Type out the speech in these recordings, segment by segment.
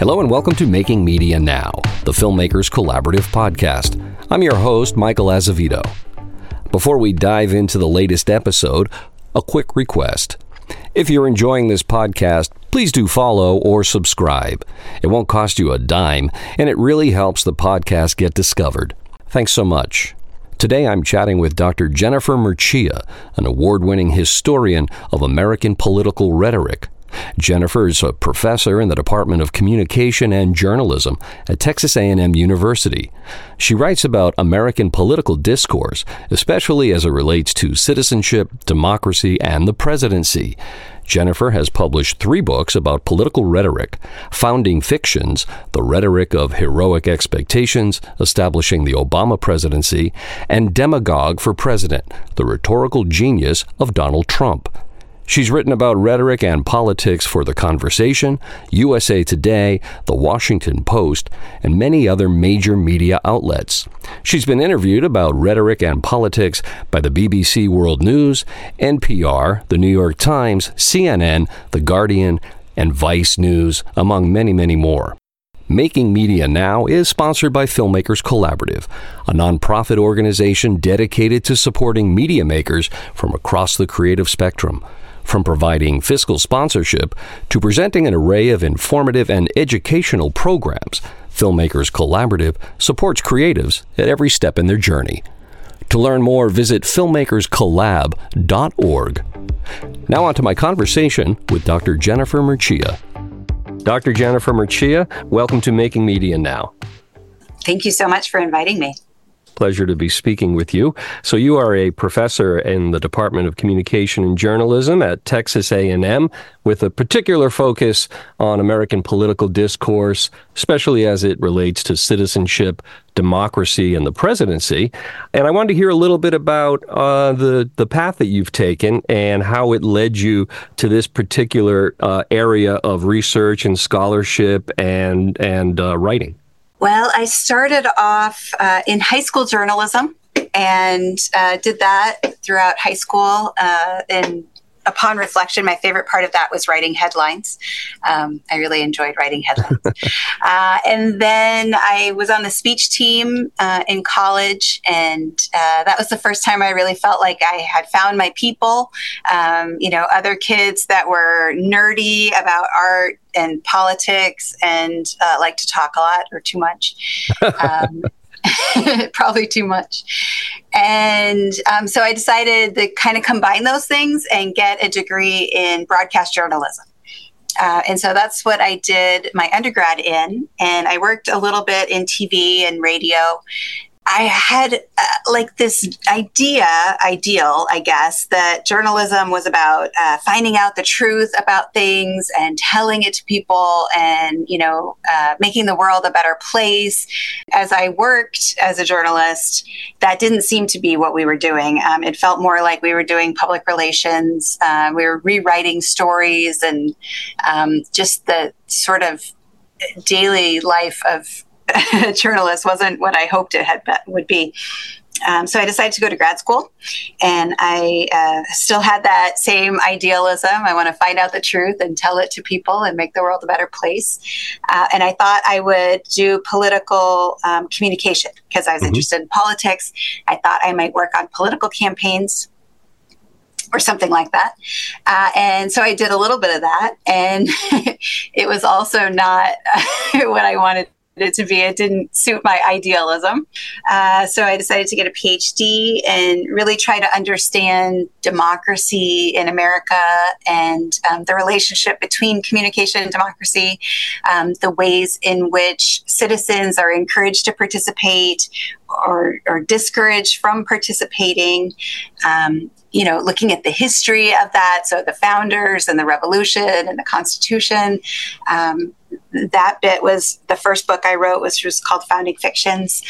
Hello and welcome to Making Media Now, the Filmmakers Collaborative podcast. I'm your host, Michael Azevedo. Before we dive into the latest episode, a quick request. If you're enjoying this podcast, please do follow or subscribe. It won't cost you a dime, and it really helps the podcast get discovered. Thanks so much. Today I'm chatting with Dr. Jennifer Mercieca, an award winning historian of American political rhetoric. Jennifer is a professor in the Department of Communication and Journalism at Texas A&M University. She writes about American political discourse, especially as it relates to citizenship, democracy, and the presidency. Jennifer has published three books about political rhetoric Founding Fictions, The Rhetoric of Heroic Expectations, Establishing the Obama Presidency, and Demagogue for President, The Rhetorical Genius of Donald Trump. She's written about rhetoric and politics for The Conversation, USA Today, The Washington Post, and many other major media outlets. She's been interviewed about rhetoric and politics by the BBC World News, NPR, The New York Times, CNN, The Guardian, and Vice News, among many, many more. Making Media Now is sponsored by Filmmakers Collaborative, a nonprofit organization dedicated to supporting media makers from across the creative spectrum from providing fiscal sponsorship to presenting an array of informative and educational programs, Filmmakers Collaborative supports creatives at every step in their journey. To learn more, visit filmmakerscollab.org. Now, on to my conversation with Dr. Jennifer Mercieca. Dr. Jennifer Mercieca, welcome to Making Media Now. Thank you so much for inviting me pleasure to be speaking with you. So you are a professor in the Department of Communication and Journalism at Texas A&M with a particular focus on American political discourse, especially as it relates to citizenship, democracy, and the presidency. And I wanted to hear a little bit about uh, the the path that you've taken and how it led you to this particular uh, area of research and scholarship and and uh, writing. Well, I started off uh, in high school journalism and uh, did that throughout high school. Uh, and upon reflection, my favorite part of that was writing headlines. Um, I really enjoyed writing headlines. uh, and then I was on the speech team uh, in college, and uh, that was the first time I really felt like I had found my people. Um, you know, other kids that were nerdy about art and politics and uh, like to talk a lot or too much. Um, probably too much. And um, so I decided to kind of combine those things and get a degree in broadcast journalism. Uh, and so that's what I did my undergrad in. And I worked a little bit in TV and radio. I had uh, like this idea, ideal, I guess, that journalism was about uh, finding out the truth about things and telling it to people and, you know, uh, making the world a better place. As I worked as a journalist, that didn't seem to be what we were doing. Um, it felt more like we were doing public relations. Uh, we were rewriting stories and um, just the sort of daily life of journalist wasn't what I hoped it had would be. Um, so I decided to go to grad school, and I uh, still had that same idealism. I want to find out the truth and tell it to people and make the world a better place. Uh, and I thought I would do political um, communication because I was mm-hmm. interested in politics. I thought I might work on political campaigns or something like that. Uh, and so I did a little bit of that, and it was also not what I wanted it to be. It didn't suit my idealism. Uh, so I decided to get a PhD and really try to understand democracy in America and um, the relationship between communication and democracy, um, the ways in which citizens are encouraged to participate or, or discouraged from participating. Um, you know, looking at the history of that, so the founders and the revolution and the Constitution, um, that bit was the first book I wrote, which was called Founding Fictions.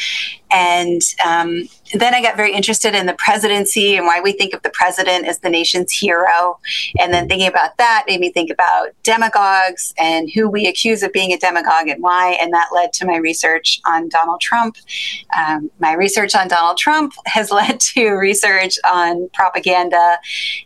And um, then I got very interested in the presidency and why we think of the president as the nation's hero. And then thinking about that made me think about demagogues and who we accuse of being a demagogue and why. And that led to my research on Donald Trump. Um, my research on Donald Trump has led to research on propaganda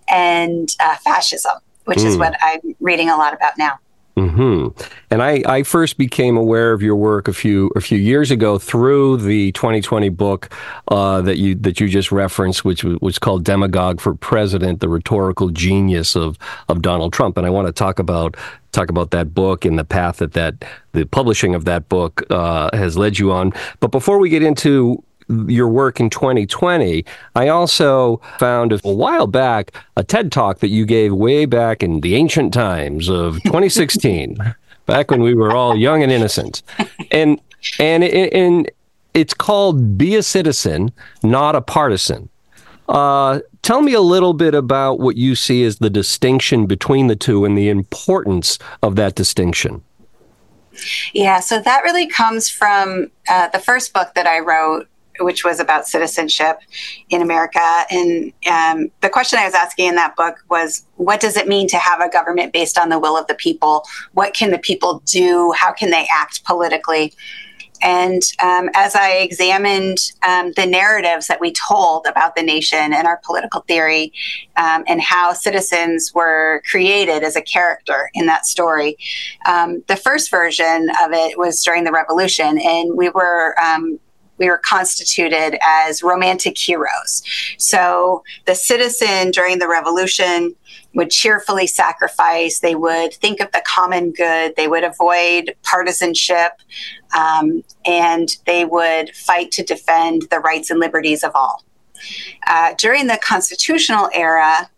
and uh, fascism, which mm. is hmm. what I'm reading a lot about now. Hmm. And I, I first became aware of your work a few a few years ago through the 2020 book uh, that you that you just referenced, which was called "Demagogue for President: The Rhetorical Genius of of Donald Trump." And I want to talk about talk about that book and the path that that the publishing of that book uh, has led you on. But before we get into your work in 2020, I also found a while back a TED talk that you gave way back in the ancient times of 2016, back when we were all young and innocent. And and and it's called "Be a Citizen, Not a Partisan." Uh, tell me a little bit about what you see as the distinction between the two and the importance of that distinction. Yeah, so that really comes from uh, the first book that I wrote, which was about citizenship in America. And um, the question I was asking in that book was what does it mean to have a government based on the will of the people? What can the people do? How can they act politically? And um, as I examined um, the narratives that we told about the nation and our political theory um, and how citizens were created as a character in that story, um, the first version of it was during the revolution. And we were um, we were constituted as romantic heroes. So the citizen during the revolution would cheerfully sacrifice. They would think of the common good. They would avoid partisanship. Um, and they would fight to defend the rights and liberties of all. Uh, during the constitutional era,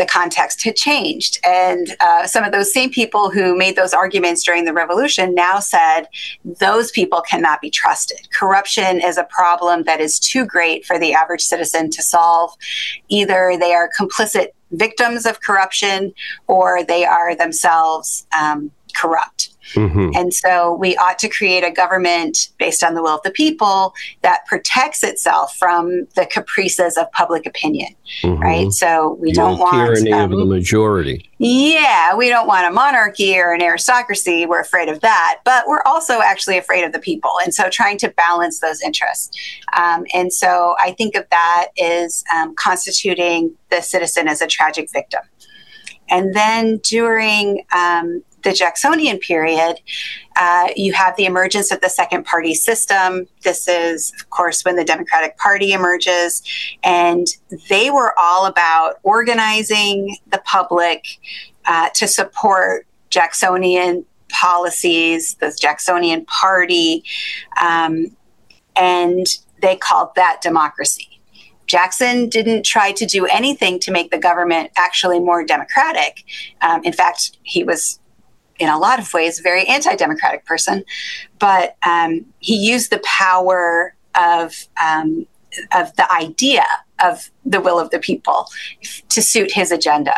the context had changed. And uh, some of those same people who made those arguments during the revolution now said those people cannot be trusted. Corruption is a problem that is too great for the average citizen to solve. Either they are complicit victims of corruption or they are themselves um, corrupt. Mm-hmm. And so we ought to create a government based on the will of the people that protects itself from the caprices of public opinion, mm-hmm. right? So we don't want tyranny um, of the majority. Yeah, we don't want a monarchy or an aristocracy. We're afraid of that, but we're also actually afraid of the people. And so trying to balance those interests. Um, and so I think of that as um, constituting the citizen as a tragic victim. And then during um, the Jacksonian period, uh, you have the emergence of the second party system. This is, of course, when the Democratic Party emerges. And they were all about organizing the public uh, to support Jacksonian policies, the Jacksonian Party. Um, and they called that democracy. Jackson didn't try to do anything to make the government actually more democratic. Um, in fact, he was in a lot of ways, very anti democratic person, but um, he used the power of, um, of the idea of the will of the people to suit his agenda.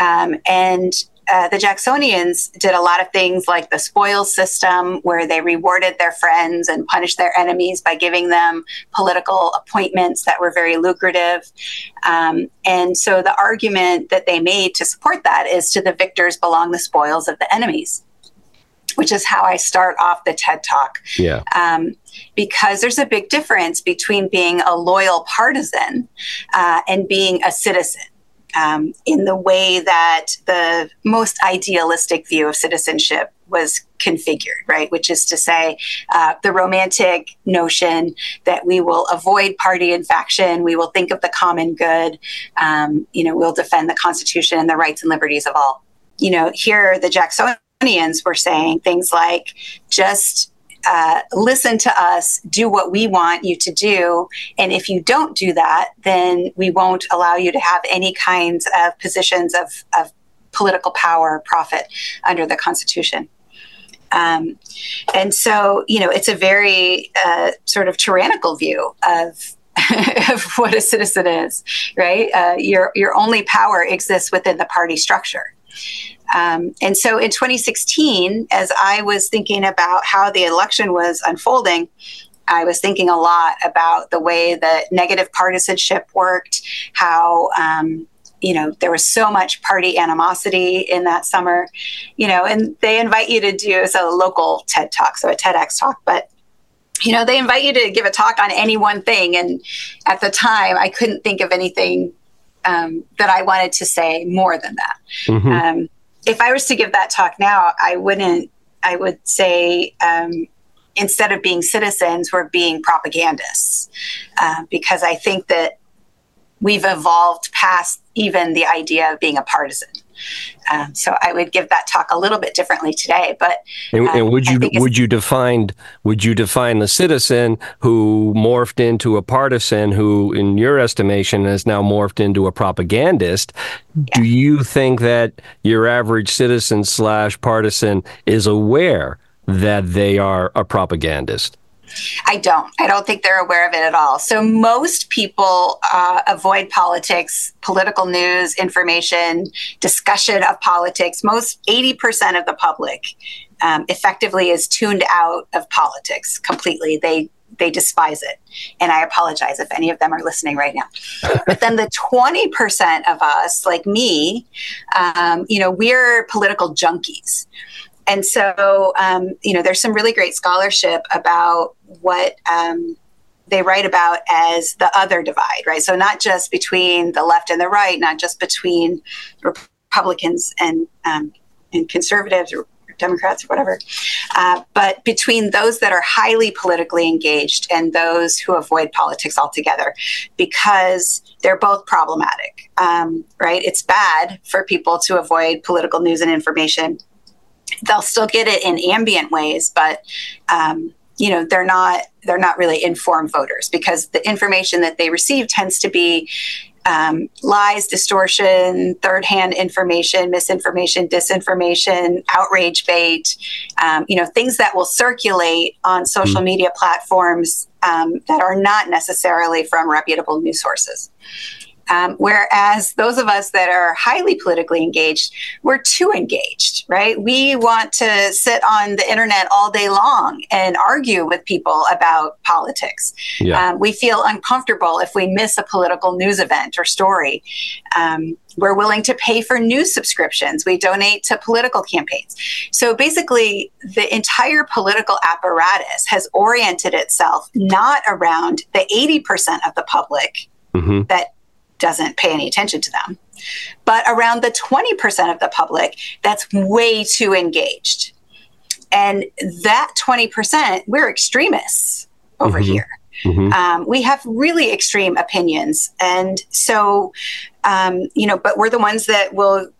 Um, and uh, the Jacksonians did a lot of things like the spoils system, where they rewarded their friends and punished their enemies by giving them political appointments that were very lucrative. Um, and so the argument that they made to support that is to the victors belong the spoils of the enemies. Which is how I start off the TED Talk. Yeah. Um, because there's a big difference between being a loyal partisan uh, and being a citizen um, in the way that the most idealistic view of citizenship was configured, right? Which is to say, uh, the romantic notion that we will avoid party and faction, we will think of the common good, um, you know, we'll defend the Constitution and the rights and liberties of all. You know, here the Jacksonians were saying things like just uh, listen to us, do what we want you to do. And if you don't do that, then we won't allow you to have any kinds of positions of, of political power, profit under the Constitution. Um, and so, you know, it's a very uh, sort of tyrannical view of of what a citizen is, right? Uh, your your only power exists within the party structure. Um, and so in 2016, as I was thinking about how the election was unfolding, I was thinking a lot about the way that negative partisanship worked, how, um, you know, there was so much party animosity in that summer, you know, and they invite you to do a local TED talk, so a TEDx talk, but you know, they invite you to give a talk on any one thing. And at the time, I couldn't think of anything um, that I wanted to say more than that. Mm-hmm. Um, if I was to give that talk now, I wouldn't. I would say um, instead of being citizens, we're being propagandists uh, because I think that we've evolved past even the idea of being a partisan. Um, so I would give that talk a little bit differently today. But and, and um, would you would you define would you define the citizen who morphed into a partisan who, in your estimation, has now morphed into a propagandist? Yeah. Do you think that your average citizen slash partisan is aware that they are a propagandist? I don't. I don't think they're aware of it at all. So most people uh, avoid politics, political news, information, discussion of politics. Most 80% of the public um, effectively is tuned out of politics completely. They they despise it. And I apologize if any of them are listening right now. but then the 20% of us, like me, um, you know, we're political junkies. And so, um, you know, there's some really great scholarship about what um, they write about as the other divide, right? So, not just between the left and the right, not just between Republicans and um, and conservatives or Democrats or whatever, uh, but between those that are highly politically engaged and those who avoid politics altogether, because they're both problematic, um, right? It's bad for people to avoid political news and information they'll still get it in ambient ways, but um, you know they're not they're not really informed voters because the information that they receive tends to be um, lies, distortion, third-hand information, misinformation, disinformation, outrage bait, um, you know, things that will circulate on social mm. media platforms um, that are not necessarily from reputable news sources. Um, whereas those of us that are highly politically engaged, we're too engaged, right? We want to sit on the internet all day long and argue with people about politics. Yeah. Um, we feel uncomfortable if we miss a political news event or story. Um, we're willing to pay for news subscriptions. We donate to political campaigns. So basically, the entire political apparatus has oriented itself not around the 80% of the public mm-hmm. that doesn't pay any attention to them. But around the 20% of the public that's way too engaged. And that 20%, we're extremists over mm-hmm. here. Mm-hmm. Um, we have really extreme opinions. And so, um, you know, but we're the ones that will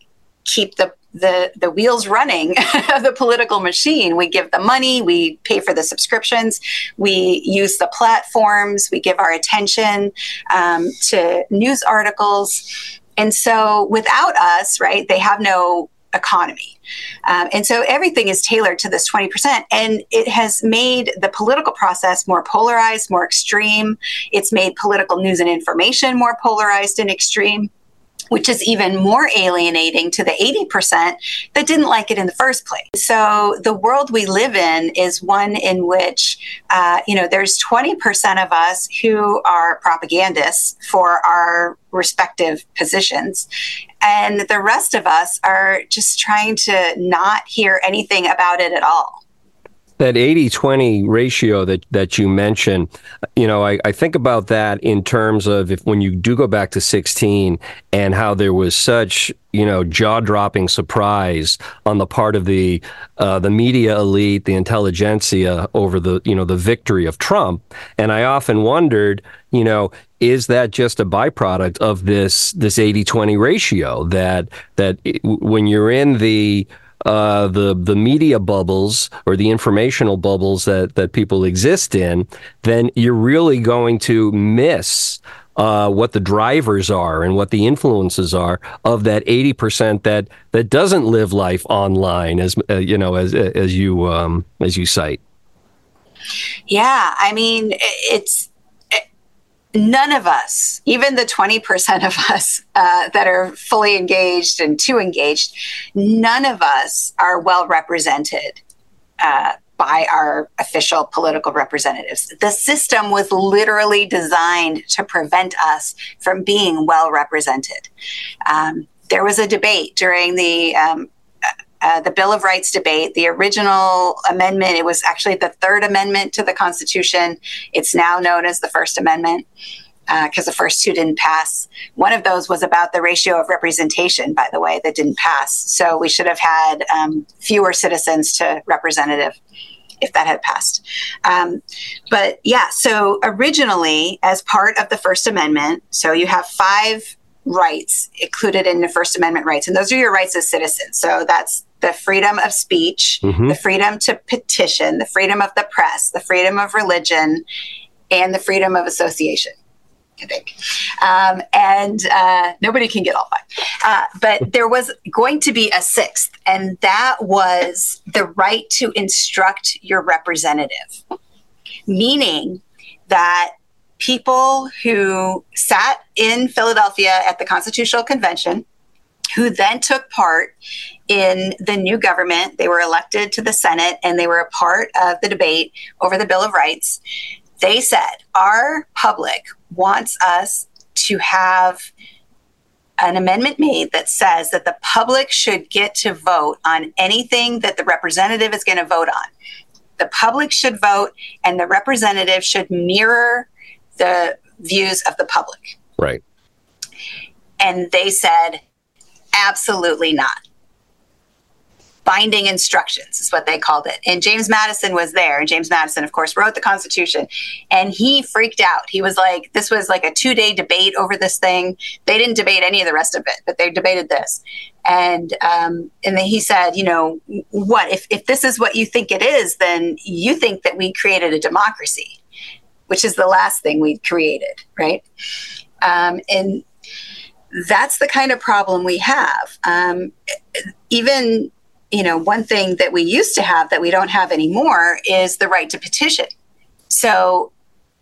keep the the the wheels running of the political machine. We give the money, we pay for the subscriptions, we use the platforms, we give our attention um, to news articles, and so without us, right, they have no economy. Um, and so everything is tailored to this 20%. And it has made the political process more polarized, more extreme. It's made political news and information more polarized and extreme which is even more alienating to the 80% that didn't like it in the first place. So the world we live in is one in which, uh, you know, there's 20% of us who are propagandists for our respective positions. And the rest of us are just trying to not hear anything about it at all that 80-20 ratio that, that you mentioned, you know, I, I think about that in terms of if when you do go back to 16 and how there was such, you know, jaw-dropping surprise on the part of the uh, the media elite, the intelligentsia over the, you know, the victory of Trump. And I often wondered, you know, is that just a byproduct of this this 80-20 ratio that that when you're in the uh, the the media bubbles or the informational bubbles that that people exist in, then you're really going to miss uh, what the drivers are and what the influences are of that 80% that that doesn't live life online as uh, you know as as you um, as you cite. Yeah, I mean it's none of us, even the 20% of us uh, that are fully engaged and too engaged, none of us are well represented uh, by our official political representatives. The system was literally designed to prevent us from being well represented. Um, there was a debate during the um, uh, the Bill of Rights debate, the original amendment, it was actually the third amendment to the Constitution. It's now known as the First Amendment. because uh, the first two didn't pass. One of those was about the ratio of representation, by the way, that didn't pass. So we should have had um, fewer citizens to representative if that had passed. Um, but yeah, so originally, as part of the First Amendment, so you have five rights included in the First Amendment rights, and those are your rights as citizens. So that's the freedom of speech, mm-hmm. the freedom to petition, the freedom of the press, the freedom of religion, and the freedom of association. I think. Um, and uh, nobody can get all five. Uh, but there was going to be a sixth, and that was the right to instruct your representative, meaning that people who sat in Philadelphia at the Constitutional Convention, who then took part in the new government, they were elected to the Senate and they were a part of the debate over the Bill of Rights they said our public wants us to have an amendment made that says that the public should get to vote on anything that the representative is going to vote on. The public should vote, and the representative should mirror the views of the public. Right. And they said, absolutely not binding instructions is what they called it. And James Madison was there. And James Madison, of course, wrote the Constitution. And he freaked out. He was like, this was like a two day debate over this thing. They didn't debate any of the rest of it, but they debated this. And um, and then he said, you know, what if if this is what you think it is, then you think that we created a democracy, which is the last thing we created, right? Um, and that's the kind of problem we have. Um, even you know, one thing that we used to have that we don't have anymore is the right to petition. So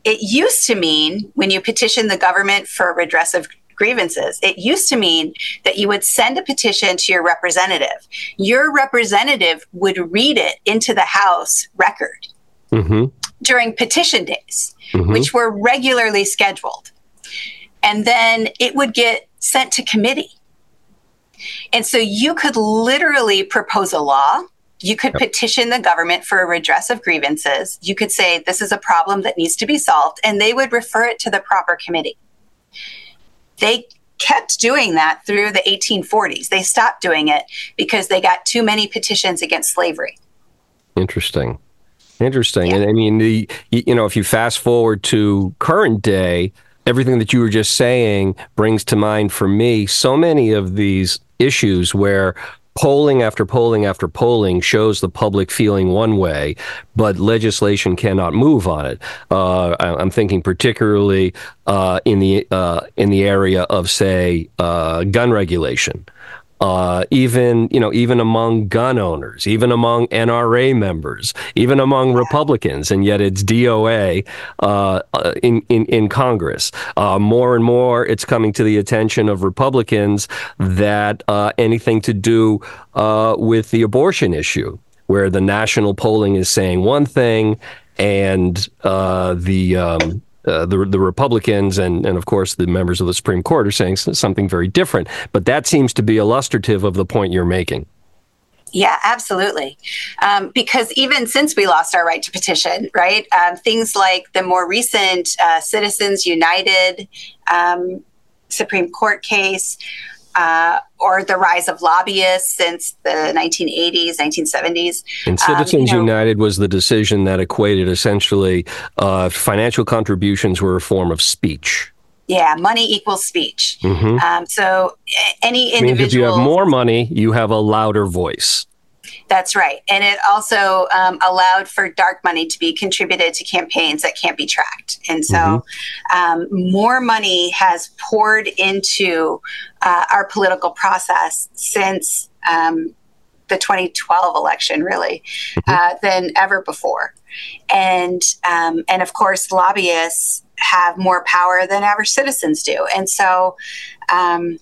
it used to mean when you petition the government for redress of grievances, it used to mean that you would send a petition to your representative. Your representative would read it into the House record mm-hmm. during petition days, mm-hmm. which were regularly scheduled. And then it would get sent to committee. And so you could literally propose a law. You could petition the government for a redress of grievances. You could say, this is a problem that needs to be solved, and they would refer it to the proper committee. They kept doing that through the 1840s. They stopped doing it because they got too many petitions against slavery. Interesting. Interesting. Yeah. And I mean, the, you know, if you fast forward to current day, everything that you were just saying brings to mind for me so many of these issues where polling after polling after polling shows the public feeling one way, but legislation cannot move on it. Uh, I'm thinking particularly uh, in the uh, in the area of, say, uh, gun regulation uh, even you know even among gun owners, even among NRA members, even among Republicans, and yet it's DOA uh, uh, in, in in Congress. Uh, more and more, it's coming to the attention of Republicans that uh, anything to do uh, with the abortion issue, where the national polling is saying one thing, and the um, uh, the the Republicans and and of course the members of the Supreme Court are saying something very different. But that seems to be illustrative of the point you're making. Yeah, absolutely. Um, because even since we lost our right to petition, right, um, things like the more recent uh, Citizens United um, Supreme Court case, uh, or the rise of lobbyists since the 1980s, 1970s. And Citizens um, you know, United was the decision that equated essentially uh, financial contributions were a form of speech. Yeah, money equals speech. Mm-hmm. Um, so any individual. Means if you have more money, you have a louder voice. That's right. And it also um, allowed for dark money to be contributed to campaigns that can't be tracked. And so mm-hmm. um, more money has poured into uh, our political process since um, the 2012 election, really, mm-hmm. uh, than ever before. And, um, and of course, lobbyists have more power than average citizens do. And so, um,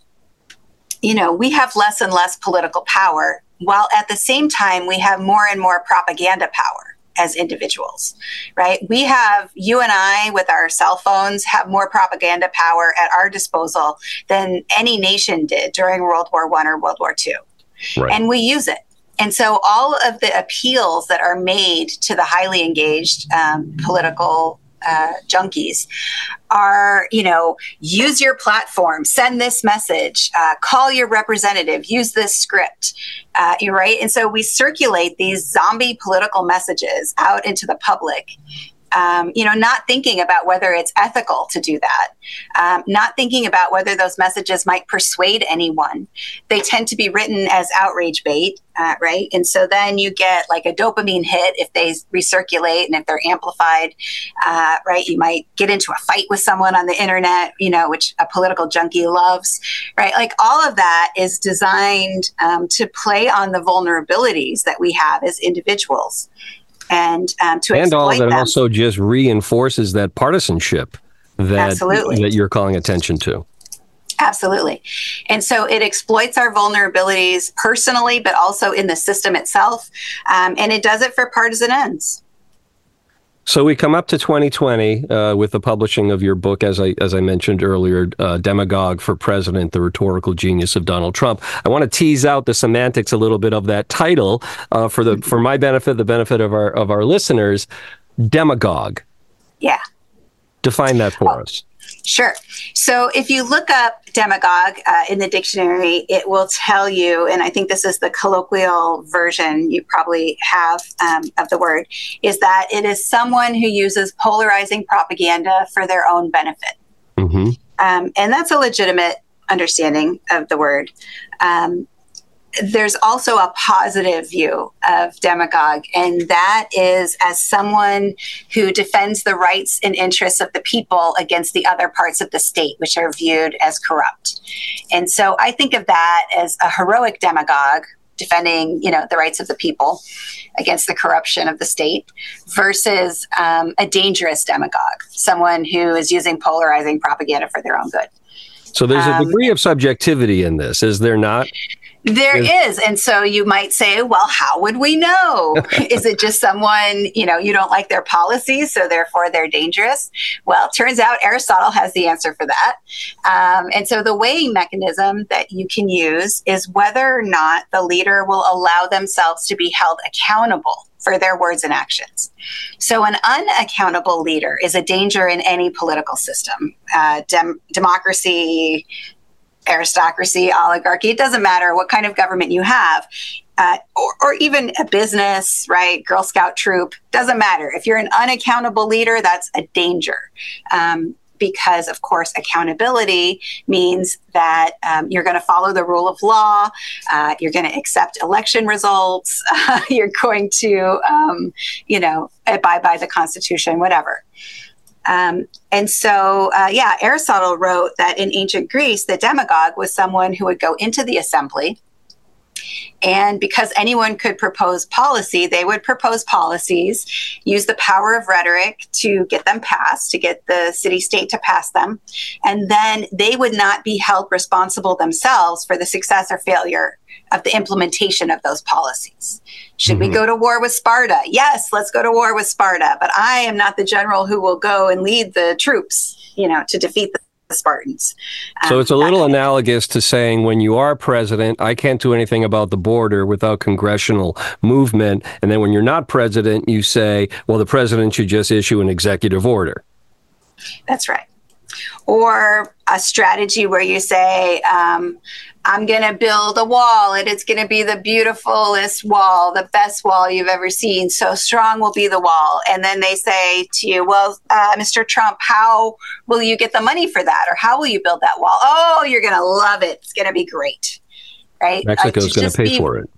you know, we have less and less political power while at the same time we have more and more propaganda power as individuals right? We have you and i with our cell phones have more propaganda power at our disposal than any nation did during world war one or world war two. Right. and we use it. And so all of the appeals that are made to the highly engaged um, political uh, junkies are, you know, use your platform, send this message, uh, call your representative, use this script, uh, right. And so we circulate these zombie political messages out into the public um, you know, not thinking about whether it's ethical to do that, um, not thinking about whether those messages might persuade anyone. They tend to be written as outrage bait, uh, right? And so then you get like a dopamine hit if they recirculate and if they're amplified, uh, right? You might get into a fight with someone on the internet, you know, which a political junkie loves, right? Like all of that is designed um, to play on the vulnerabilities that we have as individuals and um, to and all of it also just reinforces that partisanship that Absolutely. that you're calling attention to. Absolutely. And so it exploits our vulnerabilities personally, but also in the system itself. Um, and it does it for partisan ends. So we come up to 2020 uh, with the publishing of your book, as I as I mentioned earlier, uh, "Demagogue for President: The Rhetorical Genius of Donald Trump." I want to tease out the semantics a little bit of that title uh, for the for my benefit, the benefit of our of our listeners. Demagogue. Yeah. Define that for oh. us. Sure. So if you look up demagogue uh, in the dictionary, it will tell you, and I think this is the colloquial version you probably have um, of the word, is that it is someone who uses polarizing propaganda for their own benefit. Mm-hmm. Um, and that's a legitimate understanding of the word. Um, there's also a positive view of demagogue, and that is as someone who defends the rights and interests of the people against the other parts of the state, which are viewed as corrupt. And so I think of that as a heroic demagogue defending, you know, the rights of the people against the corruption of the state, versus um, a dangerous demagogue, someone who is using polarizing propaganda for their own good. So there's a um, degree um, of subjectivity in this, is there not? There is. And so you might say, well, how would we know? is it just someone, you know, you don't like their policies, so therefore they're dangerous? Well, turns out Aristotle has the answer for that. Um, and so the weighing mechanism that you can use is whether or not the leader will allow themselves to be held accountable for their words and actions. So, an unaccountable leader is a danger in any political system. Uh, dem- democracy, aristocracy, oligarchy, it doesn't matter what kind of government you have. Uh, or, or, even a business, right? Girl Scout troop, doesn't matter. If you're an unaccountable leader, that's a danger. Um, because, of course, accountability means that um, you're going to follow the rule of law, uh, you're going to accept election results, you're going to, um, you know, abide by the Constitution, whatever. Um, and so, uh, yeah, Aristotle wrote that in ancient Greece, the demagogue was someone who would go into the assembly. And because anyone could propose policy, they would propose policies, use the power of rhetoric to get them passed, to get the city state to pass them. And then they would not be held responsible themselves for the success or failure of the implementation of those policies. Should mm-hmm. we go to war with Sparta? Yes, let's go to war with Sparta. But I am not the general who will go and lead the troops, you know, to defeat the Spartans. Um, so it's a little analogous to saying when you are president, I can't do anything about the border without congressional movement. And then when you're not president, you say, well, the president should just issue an executive order. That's right. Or a strategy where you say, um, I'm going to build a wall and it's going to be the beautifulest wall, the best wall you've ever seen. So strong will be the wall. And then they say to you, well, uh, Mr. Trump, how will you get the money for that? Or how will you build that wall? Oh, you're going to love it. It's going to be great. Right? Mexico's going to pay be, for it.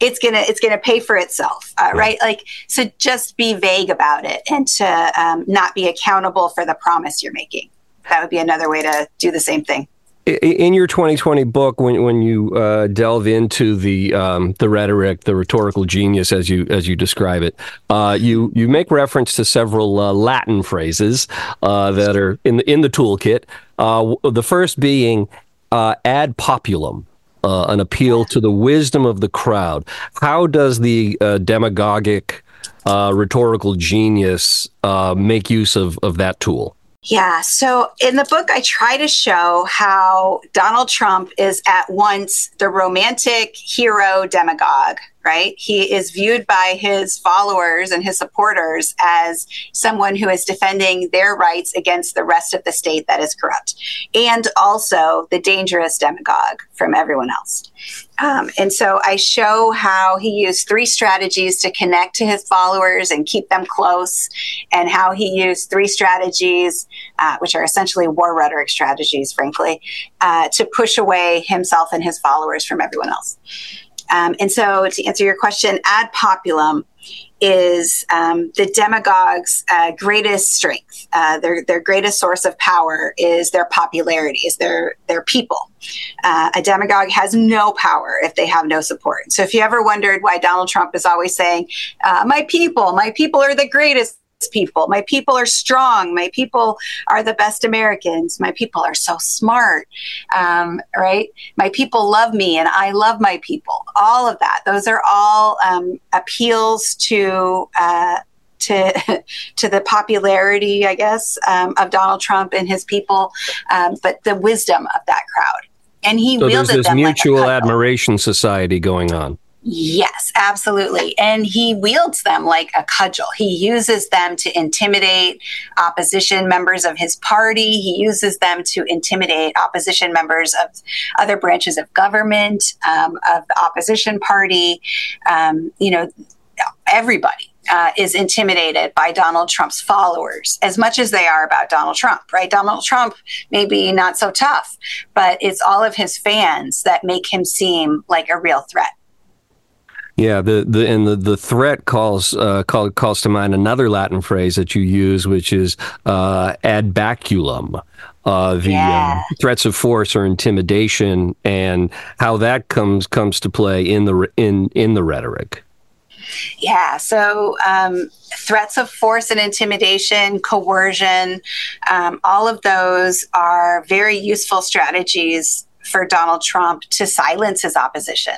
It's gonna it's gonna pay for itself, uh, yeah. right? Like so, just be vague about it and to um, not be accountable for the promise you're making. That would be another way to do the same thing in your 2020 book, when when you uh, delve into the um, the rhetoric, the rhetorical genius, as you as you describe it, uh, you you make reference to several uh, Latin phrases uh, that are in the in the toolkit. Uh, the first being uh, ad populum. an appeal to the wisdom of the crowd. How does the demagogic rhetorical genius make use of, of that tool? Yeah. So in the book, I try to show how Donald Trump is at once the romantic hero demagogue right? He is viewed by his followers and his supporters as someone who is defending their rights against the rest of the state that is corrupt, and also the dangerous demagogue from everyone else. Um, and so I show how he used three strategies to connect to his followers and keep them close, and how he used three strategies, uh, which are essentially war rhetoric strategies, frankly, uh, to push away himself and his followers from everyone else. Um, and so, to answer your question, ad populum is um, the demagogue's uh, greatest strength. Uh, their their greatest source of power is their popularity, is their their people. Uh, a demagogue has no power if they have no support. So if you ever wondered why Donald Trump is always saying, uh, "My people, my people are the greatest," people. My people are strong. My people are the best Americans. My people are so smart, um, right? My people love me and I love my people. All of that. Those are all um, appeals to. Uh, to to the popularity, I guess, um, of Donald Trump and his people, um, but the wisdom of that crowd. And he so wielded there's this mutual like admiration society going on. Yes, absolutely. And he wields them like a cudgel. He uses them to intimidate opposition members of his party. He uses them to intimidate opposition members of other branches of government, um, of the opposition party. Um, you know, everybody. Uh, is intimidated by Donald Trump's followers as much as they are about Donald Trump, right? Donald Trump may be not so tough, but it's all of his fans that make him seem like a real threat. Yeah, the, the and the, the threat calls uh, call, calls to mind another Latin phrase that you use, which is uh, ad baculum. Uh, the yeah. um, threats of force or intimidation, and how that comes comes to play in the in in the rhetoric. Yeah, so um, threats of force and intimidation, coercion, um, all of those are very useful strategies for Donald Trump to silence his opposition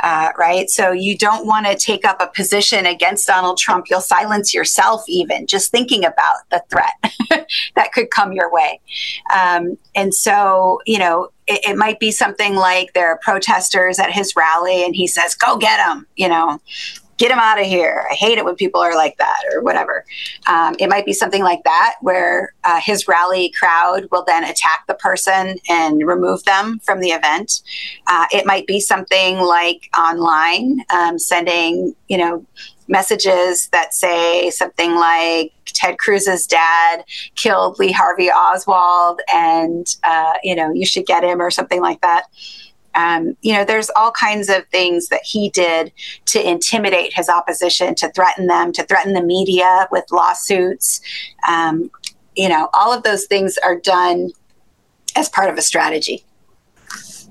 uh, right? So you don't want to take up a position against Donald Trump. You'll silence yourself, even just thinking about the threat that could come your way. Um, and so, you know, it, it, might be something like there are protesters at his rally and he says, go get them, you know, get him out of here. I hate it when people are like that or whatever. Um, it might be something like that where uh, his rally crowd will then attack the person and remove them from the event. Uh, it might be something like online, um, sending, you know, messages that say something like Ted Cruz's dad killed Lee Harvey Oswald and, uh, you know, you should get him or something like that. Um, you know, there's all kinds of things that he did to intimidate his opposition, to threaten them, to threaten the media with lawsuits. Um, you know, all of those things are done as part of a strategy.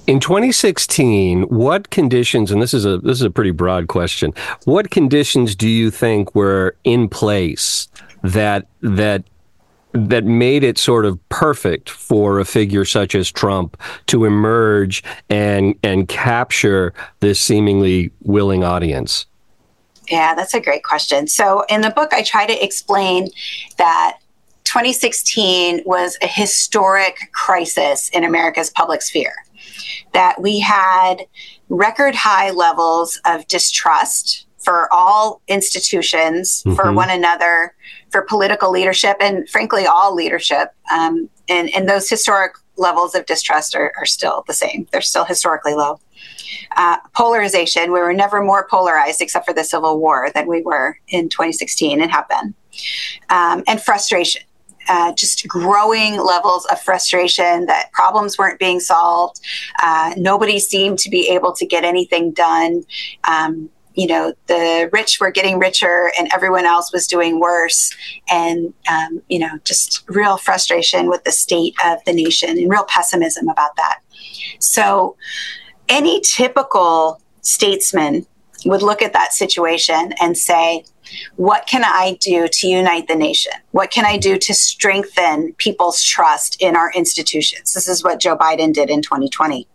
In 2016, what conditions, and this is a this is a pretty broad question, what conditions do you think were in place that that that made it sort of perfect for a figure such as Trump to emerge and and capture this seemingly willing audience? Yeah, that's a great question. So in the book I try to explain that 2016 was a historic crisis in America's public sphere. That we had record high levels of distrust for all institutions, mm-hmm. for one another, for political leadership, and frankly, all leadership. Um, and, and those historic levels of distrust are, are still the same. They're still historically low. Uh, polarization, we were never more polarized except for the Civil War than we were in 2016 and have been. Um, and frustration. Uh, just growing levels of frustration that problems weren't being solved. Uh, nobody seemed to be able to get anything done. Um, you know the rich were getting richer and everyone else was doing worse and um, you know just real frustration with the state of the nation and real pessimism about that so any typical statesman would look at that situation and say what can I do to unite the nation? What can I do to strengthen people's trust in our institutions? This is what Joe Biden did in 2020.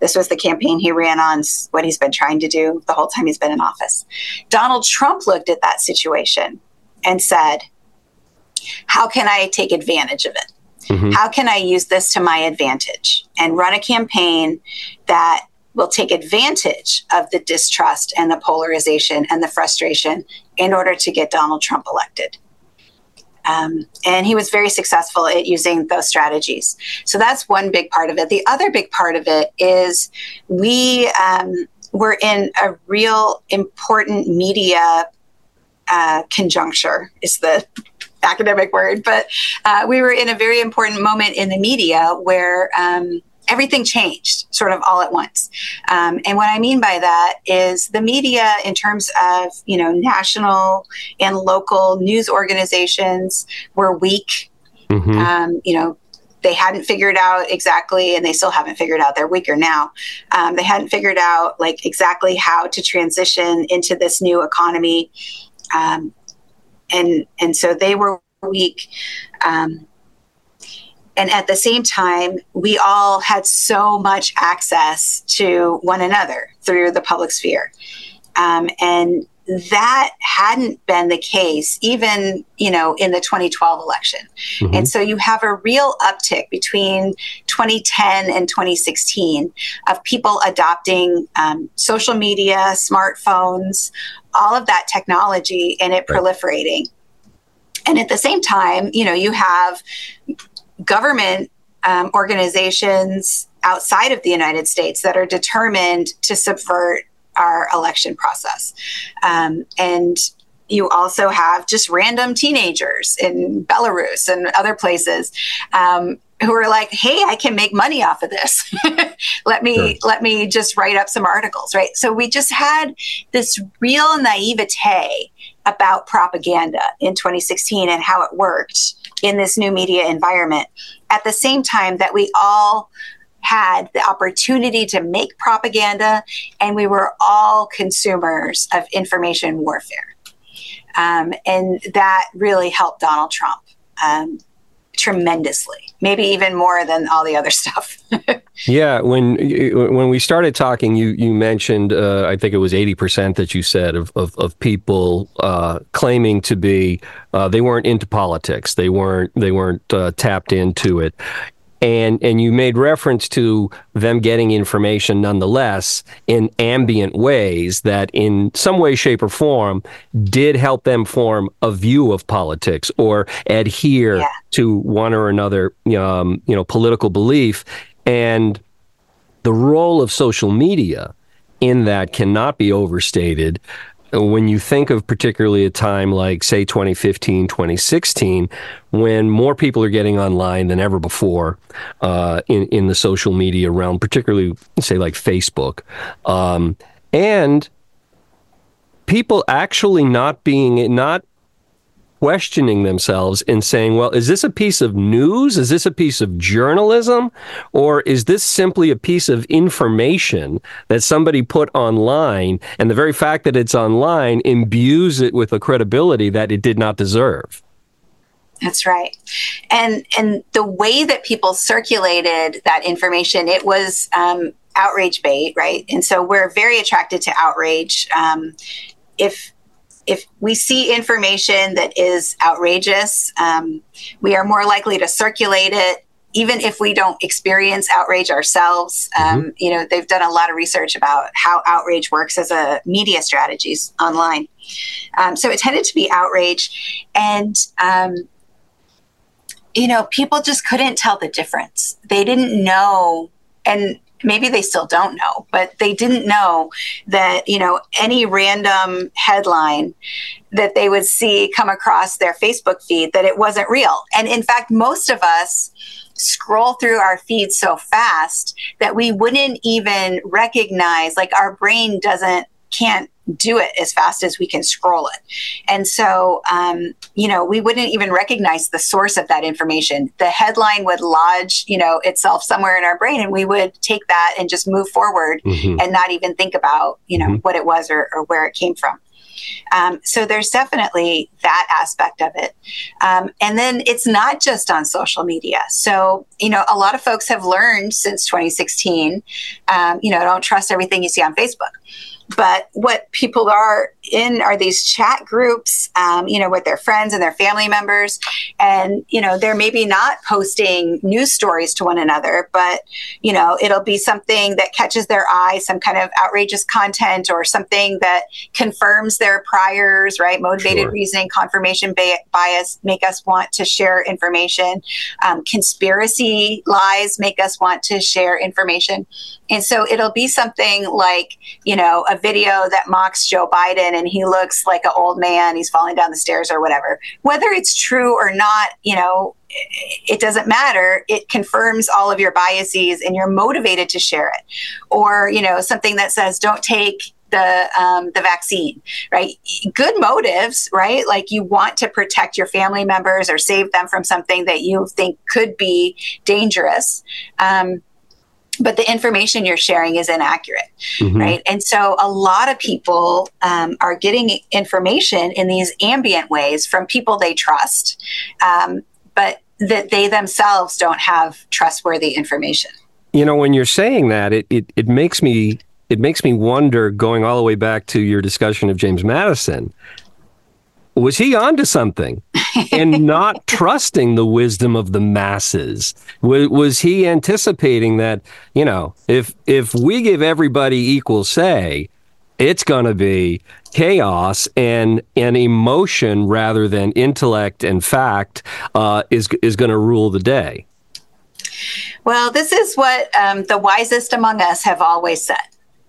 This was the campaign he ran on, what he's been trying to do the whole time he's been in office. Donald Trump looked at that situation and said, How can I take advantage of it? Mm-hmm. How can I use this to my advantage and run a campaign that will take advantage of the distrust and the polarization and the frustration in order to get Donald Trump elected. Um, and he was very successful at using those strategies. So that's one big part of it. The other big part of it is we um, were in a real important media uh, conjuncture, is the academic word, but uh, we were in a very important moment in the media where. Um, everything changed sort of all at once. Um, and what I mean by that is the media, in terms of you know national and local news organizations, were weak. Mm-hmm. Um, you know, they hadn't figured out exactly, and they still haven't figured out. They're weaker now. Um, they hadn't figured out like exactly how to transition into this new economy, um, and and so they were weak. Um, and at the same time, we all had so much access to one another through the public sphere. Um, and that hadn't been the case even you know in the 2012 election mm-hmm. and so you have a real uptick between 2010 and 2016 of people adopting um, social media smartphones all of that technology and it right. proliferating and at the same time you know you have government um, organizations outside of the United States that are determined to subvert our election process. Um, and you also have just random teenagers in Belarus and other places um, who are like, "Hey, I can make money off of this. let me sure. let me just write up some articles." Right. So we just had this real naivete about propaganda in 2016 and how it worked in this new media environment at the same time that we all had the opportunity to make propaganda and we were all consumers of information warfare. Um, and that really helped Donald Trump. Um, tremendously maybe even more than all the other stuff. Yeah when when we started talking you you mentioned uh, i think it was 80% that you said of of, of people uh, claiming to be uh, they weren't into politics. They weren't they weren't uh, tapped into it and and you made reference to them getting information nonetheless in ambient ways that in some way shape or form did help them form a view of politics or adhere yeah. to one or another um, you know political belief and the role of social media in that cannot be overstated when you think of particularly a time like, say, 2015, 2016, when more people are getting online than ever before uh, in, in the social media realm, particularly, say, like Facebook. Um, and people actually not being, not questioning themselves and saying, well, is this a piece of news? Is this a piece of journalism? Or is this simply a piece of information that somebody put online? And the very fact that it's online imbues it with a credibility that it did not deserve. That's right. And and the way that people circulated that information, it was um, outrage bait, right? And so we're very attracted to outrage. Um, if if we see information that is outrageous, um, we are more likely to circulate it, even if we don't experience outrage ourselves. Um, mm-hmm. You know, they've done a lot of research about how outrage works as a media strategies online. Um, so it tended to be outrage, and um, you know, people just couldn't tell the difference. They didn't know, and maybe they still don't know, but they didn't know that, you know, any random headline that they would see come across their Facebook feed that it wasn't real. And in fact, most of us scroll through our feeds so fast that we wouldn't even recognize like our brain doesn't can't do it as fast as we can scroll it. And so, um, you know, we wouldn't even recognize the source of that information. The headline would lodge, you know, itself somewhere in our brain, and we would take that and just move forward mm-hmm. and not even think about, you know, mm-hmm. what it was or, or, where it came from. Um, so there's definitely that aspect of it. Um, and then it's not just on social media. So, you know, a lot of folks have learned since 2016, um, you know, don't trust everything you see on Facebook. But what people are in are these chat groups, um, you know, with their friends and their family members. And, you know, they're maybe not posting news stories to one another, but, you know, it'll be something that catches their eye, some kind of outrageous content or something that confirms their priors, right? Motivated sure. reasoning, confirmation bias make us want to share information. Um, conspiracy lies make us want to share information. And so it'll be something like, you know, a video that mocks Joe Biden and he looks like an old man, he's falling down the stairs or whatever. Whether it's true or not, you know, it doesn't matter. It confirms all of your biases and you're motivated to share it. Or, you know, something that says, don't take the um, the vaccine, right? Good motives, right? Like you want to protect your family members or save them from something that you think could be dangerous. Um, but the information you're sharing is inaccurate, mm-hmm. right? And so a lot of people um, are getting information in these ambient ways from people they trust, um, but that they themselves don't have trustworthy information. You know, when you're saying that, it, it, it makes me it makes me wonder, going all the way back to your discussion of James Madison, was he onto something and not trusting the wisdom of the masses? Was, was he anticipating that, you know, if if we give everybody equal say, it's going to be chaos and and emotion rather than intellect and fact uh, is is going to rule the day. Well, this is what um, the wisest among us have always said,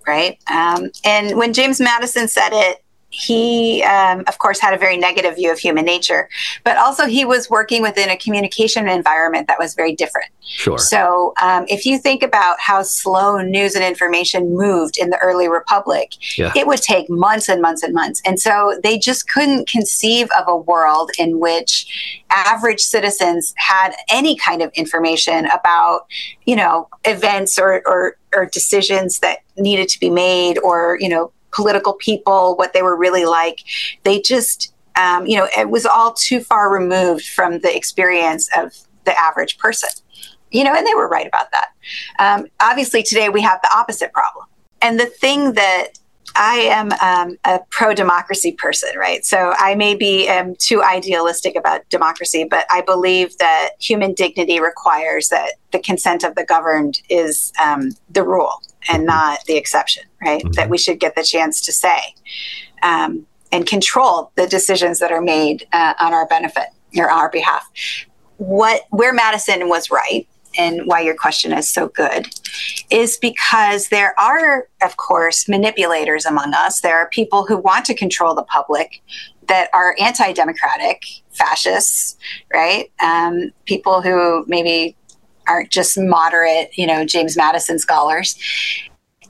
right? Um, and when James Madison said it, he, um, of course, had a very negative view of human nature, but also he was working within a communication environment that was very different. Sure. So, um, if you think about how slow news and information moved in the early republic, yeah. it would take months and months and months. And so they just couldn't conceive of a world in which average citizens had any kind of information about, you know, events or, or, or decisions that needed to be made or, you know, political people, what they were really like. They just, um, you know, it was all too far removed from the experience of the average person. You know, and they were right about that. Um, obviously, today we have the opposite problem. And the thing that I am um, a pro democracy person, right? So I may be um, too idealistic about democracy, but I believe that human dignity requires that the consent of the governed is um, the rule and mm-hmm. not the exception, right? Mm-hmm. That we should get the chance to say um, and control the decisions that are made uh, on our benefit or our behalf. What where Madison was right and why your question is so good is because there are, of course, manipulators among us. There are people who want to control the public that are anti democratic, fascists, right? Um, people who maybe aren't just moderate, you know, James Madison scholars.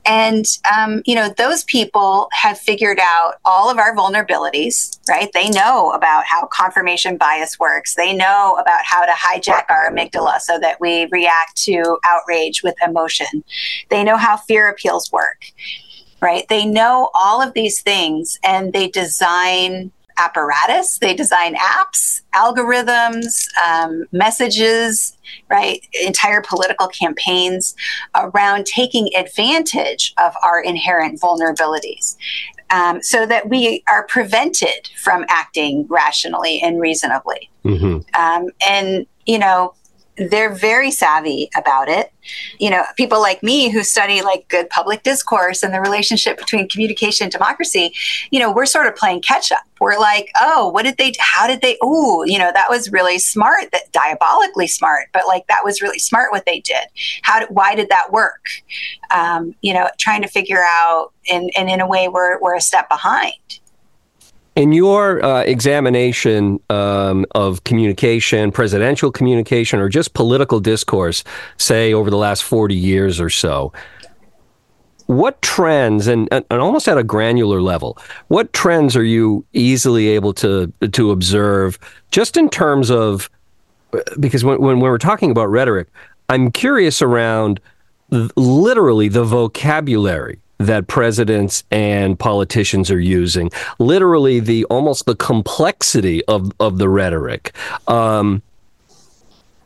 And, um, you know, those people have figured out all of our vulnerabilities, right? They know about how confirmation bias works. They know about how to hijack our amygdala so that we react to outrage with emotion. They know how fear appeals work, right? They know all of these things and they design apparatus. They design apps, algorithms, um, messages, right? Entire political campaigns around taking advantage of our inherent vulnerabilities. Um, so that we are prevented from acting rationally and reasonably. Mm-hmm. Um, and, you know, they're very savvy about it. You know, people like me who study like good public discourse and the relationship between communication and democracy, you know, we're sort of playing catch up. We're like, oh, what did they, how did they, oh, you know, that was really smart, that diabolically smart, but like that was really smart what they did. How did, why did that work? Um, you know, trying to figure out, and, and in a way, we're, we're a step behind. In your uh, examination um, of communication, presidential communication, or just political discourse, say over the last 40 years or so, what trends, and, and almost at a granular level, what trends are you easily able to, to observe just in terms of, because when, when we're talking about rhetoric, I'm curious around literally the vocabulary that presidents and politicians are using. Literally, the almost the complexity of of the rhetoric. Um,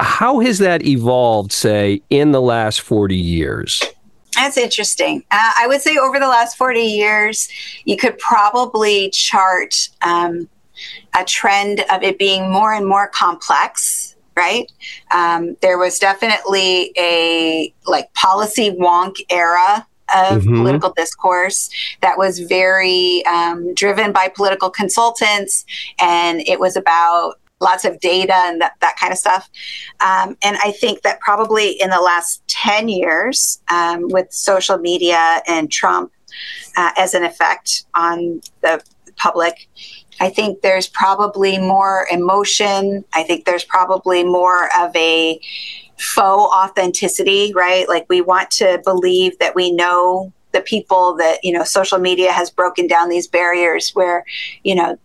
how has that evolved, say, in the last forty years? That's interesting. Uh, I would say over the last 40 years, you could probably chart um, a trend of it being more and more complex right? Um, there was definitely a like policy wonk era of mm-hmm. political discourse that was very um, driven by political consultants, and it was about lots of data and that, that kind of stuff. Um, and I think that probably in the last 10 years, um, with social media and Trump uh, as an effect on the public, I think there's probably more emotion. I think there's probably more of a faux authenticity, right? Like we want to believe that we know the people that, you know, social media has broken down these barriers where, you know,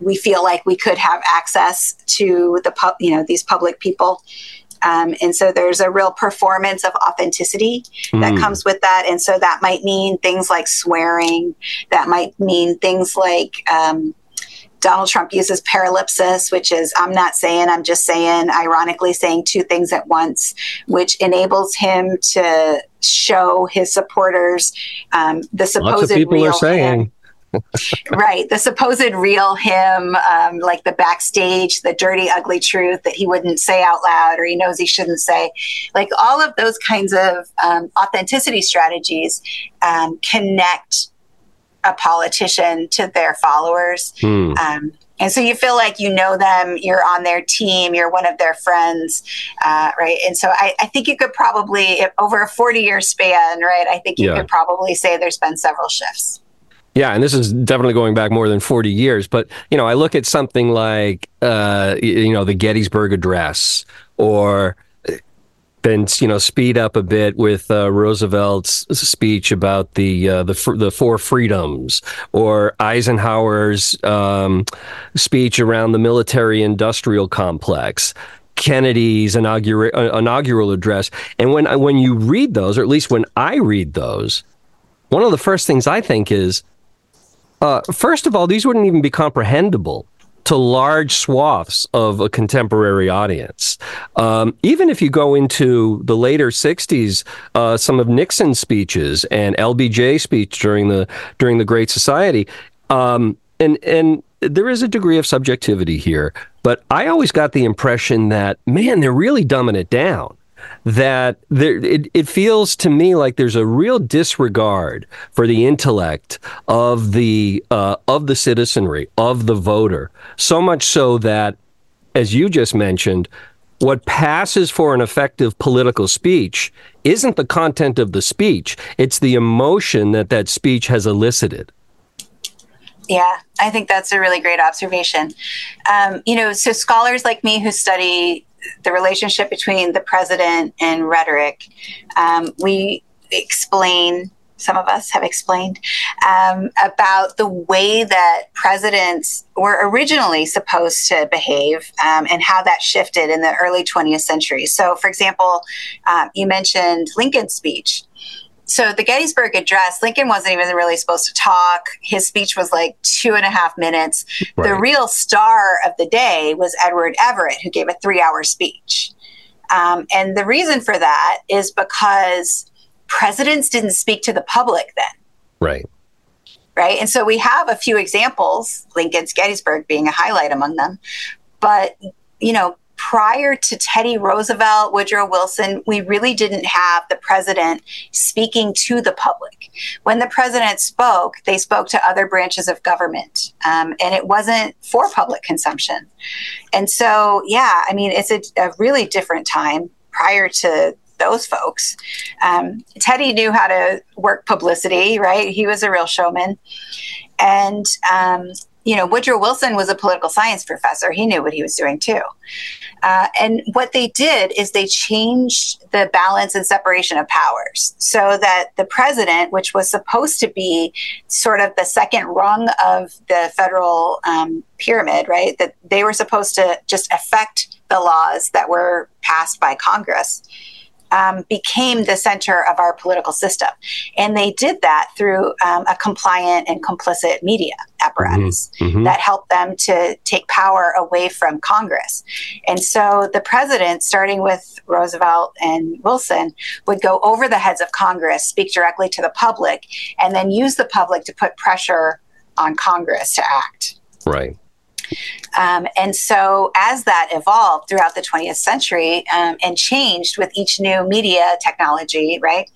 we feel like we could have access to the pub, you know, these public people. Um, and so there's a real performance of authenticity mm. that comes with that. And so that might mean things like swearing. That might mean things like, um, Donald Trump uses paralipsis, which is I'm not saying, I'm just saying, ironically saying two things at once, which enables him to show his supporters um, the supposed Lots of people real are saying. right, the supposed real him, um, like the backstage, the dirty, ugly truth that he wouldn't say out loud or he knows he shouldn't say. Like all of those kinds of um, authenticity strategies um, connect a politician to their followers. Hmm. Um, and so you feel like you know them, you're on their team, you're one of their friends, uh, right? And so I, I, think you could probably, over a 40 year span, right? I think you yeah. could probably say there's been several shifts. Yeah, and this is definitely going back more than 40 years. But, you know, I look at something like, uh, you know, the Gettysburg Address or been you know speed up a bit with uh, Roosevelt's speech about the uh, the the four freedoms or Eisenhower's um, speech around the military industrial complex. Kennedy's inaugural uh, inaugural address, and when when you read those, or at least when I read those, one of the first things I think is, uh, first of all, these wouldn't even be comprehensible to large swaths of a contemporary audience. Um, even if you go into the later '60s, uh, some of Nixon's speeches and LBJ speech during the during the Great Society, um, and and there is a degree of subjectivity here, but I always got the impression that man, they're really dumbing it down that there, it, it feels to me like there's a real disregard for the intellect of the uh, of the citizenry of the voter so much so that as you just mentioned what passes for an effective political speech isn't the content of the speech it's the emotion that that speech has elicited yeah, I think that's a really great observation. Um, you know, so scholars like me who study the relationship between the president and rhetoric. Um, we explain, some of us have explained, um, about the way that presidents were originally supposed to behave um, and how that shifted in the early 20th century. So, for example, um, you mentioned Lincoln's speech. So the Gettysburg Address, Lincoln wasn't even really supposed to talk. His speech was like two and a half minutes. Right. The real star of the day was Edward Everett, who gave a three-hour speech. Um, and the reason for that is because presidents didn't speak to the public then. Right. Right. And so we have a few examples, Lincoln's Gettysburg being a highlight among them. But, you know, prior to Teddy Roosevelt, Woodrow Wilson, we really didn't have the president speaking to the public. When the president spoke, they spoke to other branches of government, um, and it wasn't for public consumption. And so, yeah, I mean, it's a, a really different time prior to those folks. Um, Teddy knew how to work publicity, right? He was a real showman. And um, you know, Woodrow Wilson was a political science professor. He knew what he was doing too. Uh, and what they did is they changed the balance and separation of powers so that the president, which was supposed to be sort of the second rung of the federal um, pyramid, right, that they were supposed to just affect the laws that were passed by Congress um, became the center of our political system. And they did that through um, a compliant and complicit media apparatus mm-hmm. mm-hmm. that helped them to take power away from Congress. And so the president, starting with Roosevelt and Wilson, would go over the heads of Congress, speak directly to the public, and then use the public to put pressure on Congress to act. Right. Um, and so, as that evolved throughout the 20th century um, and changed with each new media technology, right?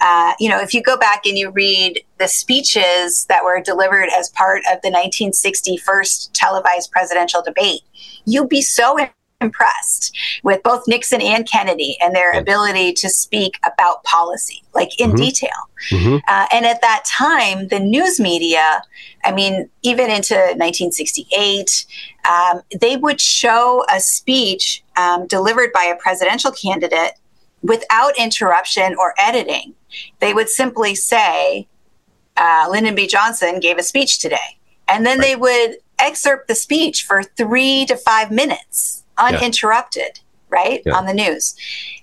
Uh, you know, if you go back and you read the speeches that were delivered as part of the 1960 first televised presidential debate, you'll be so impressed with both Nixon and Kennedy and their ability to speak about policy, like in mm-hmm. detail. Mm-hmm. Uh, and at that time, the news media, I mean, even into 1968, um, they would show a speech um, delivered by a presidential candidate without interruption or editing. They would simply say, uh, Lyndon B. Johnson gave a speech today. And then right. they would excerpt the speech for three to five minutes uninterrupted, yeah. right, yeah. on the news.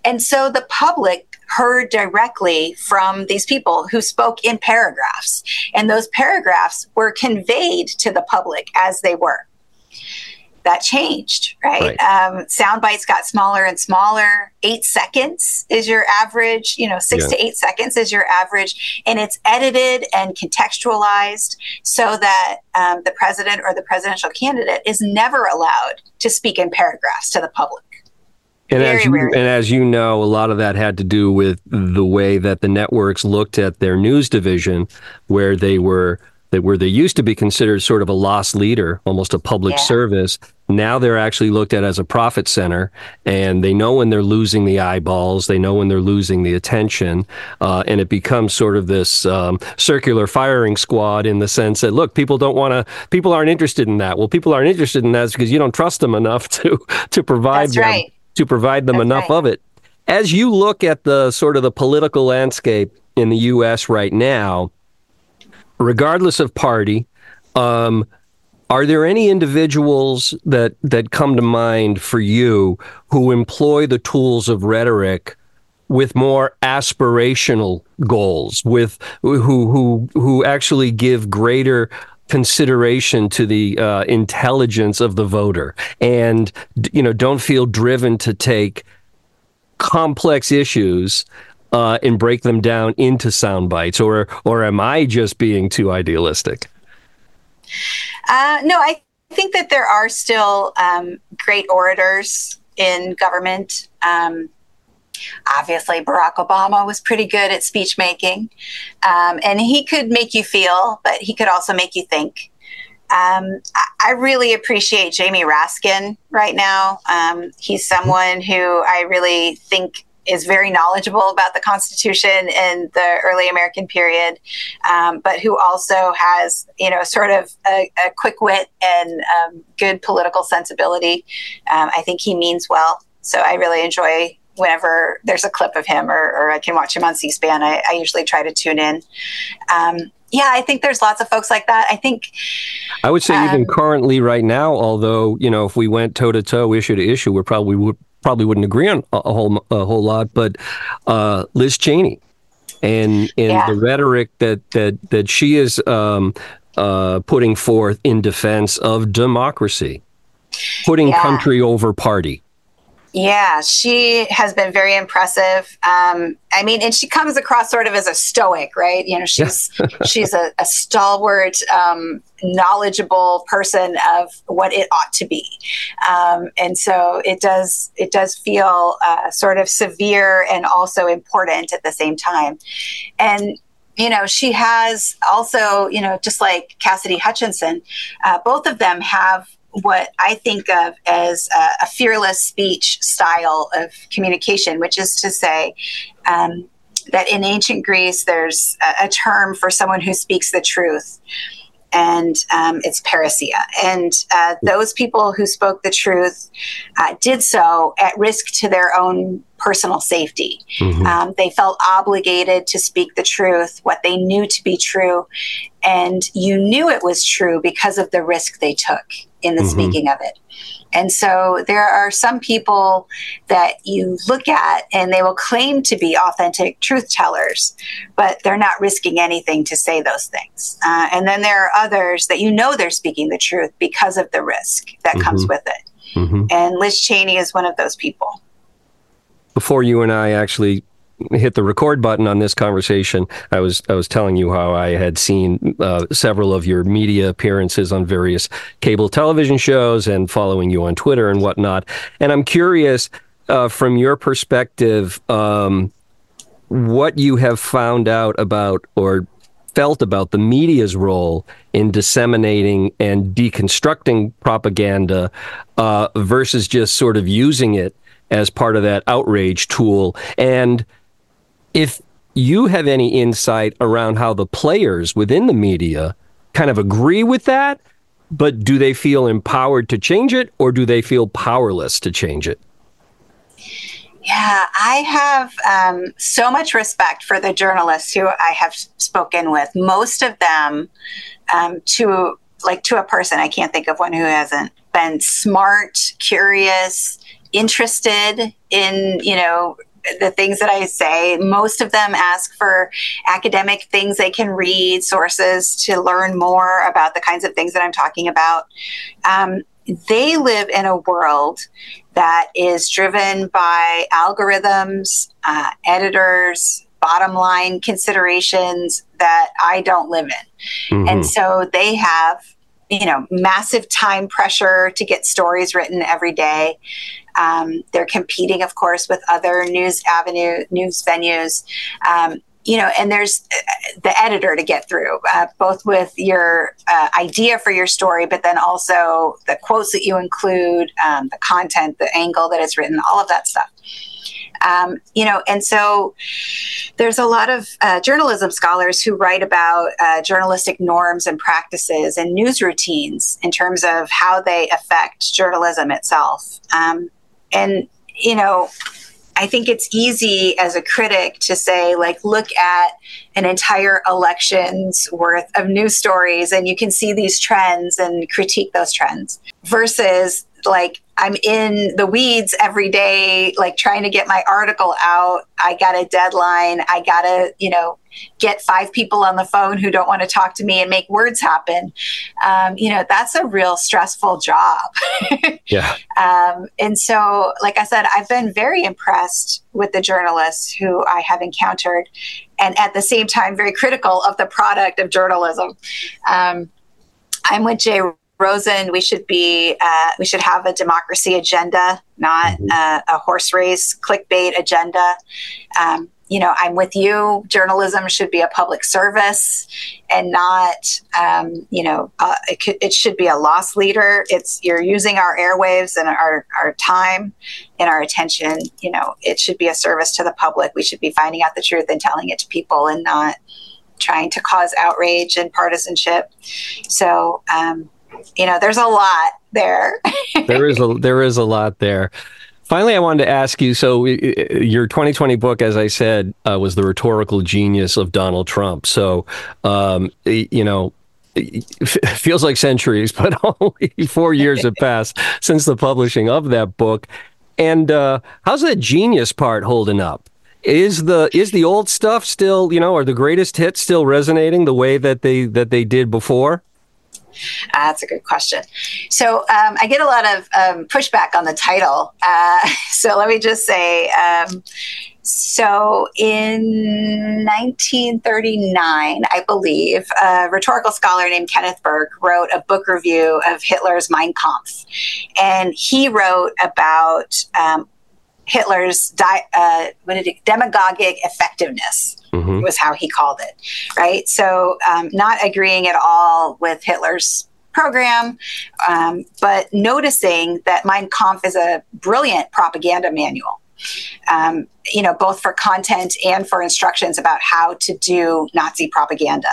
And so the public heard directly from these people who spoke in paragraphs, and those paragraphs were conveyed to the public as they were that changed, right? right. Um, sound bites got smaller and smaller. Eight seconds is your average, you know, six yeah. to eight seconds is your average. And it's edited and contextualized so that um, the president or the presidential candidate is never allowed to speak in paragraphs to the public. And very, as, you, and as you know, a lot of that had to do with the way that the networks looked at their news division, where they were that where they used to be considered sort of a loss leader, almost a public yeah. service. Now they're actually looked at as a profit center, and they know when they're losing the eyeballs, they know when they're losing the attention, uh, and it becomes sort of this um, circular firing squad in the sense that look, people don't want to, people aren't interested in that. Well, people aren't interested in that because you don't trust them enough to to provide That's them right. to provide them That's enough right. of it. As you look at the sort of the political landscape in the U.S. right now regardless of party, um, are there any individuals that that come to mind for you who employ the tools of rhetoric with more aspirational goals, with who who who actually give greater consideration to the uh, intelligence of the voter, and you know don't feel driven to take complex issues uh, and break them down into sound bites, or or am I just being too idealistic? Uh, no, I think that there are still um, great orators in government. Um, obviously, Barack Obama was pretty good at speech making, um, and he could make you feel, but he could also make you think. Um, I really appreciate Jamie Raskin right now. Um, he's someone who I really think is very knowledgeable about the Constitution in the early American period, um, but who also has, you know, sort of a, a quick wit and um, good political sensibility. Um, I think he means well. So I really enjoy whenever there's a clip of him or, or I can watch him on C SPAN. I, I, usually try to tune in. Um, yeah, I think there's lots of folks like that. I think. I would say even um, currently, right now, although you know, if we went toe to toe, issue to issue, we're probably would probably wouldn't agree on a, a whole a whole lot, but uh, Liz Cheney and and yeah. the rhetoric that that that she is um, uh, putting forth in defense of democracy, putting yeah. country over party. Yeah, she has been very impressive. Um, I mean, and she comes across sort of as a stoic, right? You know, she's she's a, a stalwart, um, knowledgeable person of what it ought to be, um, and so it does it does feel uh, sort of severe and also important at the same time, and you know, she has also, you know, just like Cassidy Hutchinson, uh, both of them have what I think of as a, a, fearless speech style of communication, which is to say, um, that in ancient Greece, there's a, a, term for someone who speaks the truth, and um, it's parrhesia. And uh, those people who spoke the truth uh, did so at risk to their own personal safety. Mm-hmm. Um, they felt obligated to speak the truth, what they knew to be true, and you knew it was true because of the risk they took in the mm-hmm. speaking of it. And so there are some people that you look at and they will claim to be authentic truth tellers, but they're not risking anything to say those things. Uh, and then there are others that you know they're speaking the truth because of the risk that mm-hmm. comes with it. Mm-hmm. And Liz Cheney is one of those people. Before you and I actually hit the record button on this conversation, I was I was telling you how I had seen uh, several of your media appearances on various cable television shows and following you on Twitter and whatnot. And I'm curious, uh, from your perspective, um, what you have found out about or felt about the media's role in disseminating and deconstructing propaganda uh, versus just sort of using it as part of that outrage tool and if you have any insight around how the players within the media kind of agree with that, but do they feel empowered to change it or do they feel powerless to change it? Yeah, I have um, so much respect for the journalists who I have spoken with. Most of them, um, to like to a person, I can't think of one who hasn't been smart, curious, interested in you know the things that I say, most of them ask for academic things they can read, sources to learn more about the kinds of things that I'm talking about. Um, they live in a world that is driven by algorithms, uh, editors, bottom line considerations that I don't live in. Mm-hmm. And so they have you know massive time pressure to get stories written every day um, they're competing, of course, with other news avenue news venues. Um, you know, and there's uh, the editor to get through, uh, both with your uh, idea for your story, but then also the quotes that you include, um, the content, the angle that it's written, all of that stuff. Um, you know, and so there's a lot of uh, journalism scholars who write about uh, journalistic norms and practices and news routines in terms of how they affect journalism itself. Um, and you know I think it's easy as a critic to say, like, look at an entire election's worth of news stories and you can see these trends and critique those trends versus like I'm in the weeds every day, like trying to get my article out. I got a deadline. I got to, you know, get five people on the phone who don't want to talk to me and make words happen. Um, you know, that's a real stressful job. yeah. Um, and so, like I said, I've been very impressed with the journalists who I have encountered, and at the same time, very critical of the product of journalism. Um, I'm with Jay Rosen, we should be uh, we should have a democracy agenda, not mm-hmm. uh, a horse race clickbait agenda. Um, you know, I'm with you. Journalism should be a public service and not, um, you know, uh, it, could, it, should be a loss leader. It's you're using our airwaves and our, our time and our attention. You know, it should be a service to the public. We should be finding out the truth and telling it to people and not trying to cause outrage and partisanship. So, um, you know, there's a lot there. there is a there is a lot there. Finally, I wanted to ask you. So, your 2020 book, as I said, uh, was the rhetorical genius of Donald Trump. So, um, you know, it feels like centuries, but only four years have passed since the publishing of that book. And uh, how's that genius part holding up? Is the is the old stuff still, you know, are the greatest hits still resonating the way that they that they did before? Uh, that's a good question. So um, I get a lot of um, pushback on the title. Uh, so let me just say. Um, so in 1939, I believe, a rhetorical scholar named Kenneth Burke wrote a book review of Hitler's Mein Kampf. And he wrote about um, Hitler's di- uh, demagogic effectiveness mm-hmm. was how he called it, right? So um, not agreeing at all with Hitler's program, um, but noticing that Mein Kampf is a brilliant propaganda manual. Um, you know, both for content and for instructions about how to do Nazi propaganda.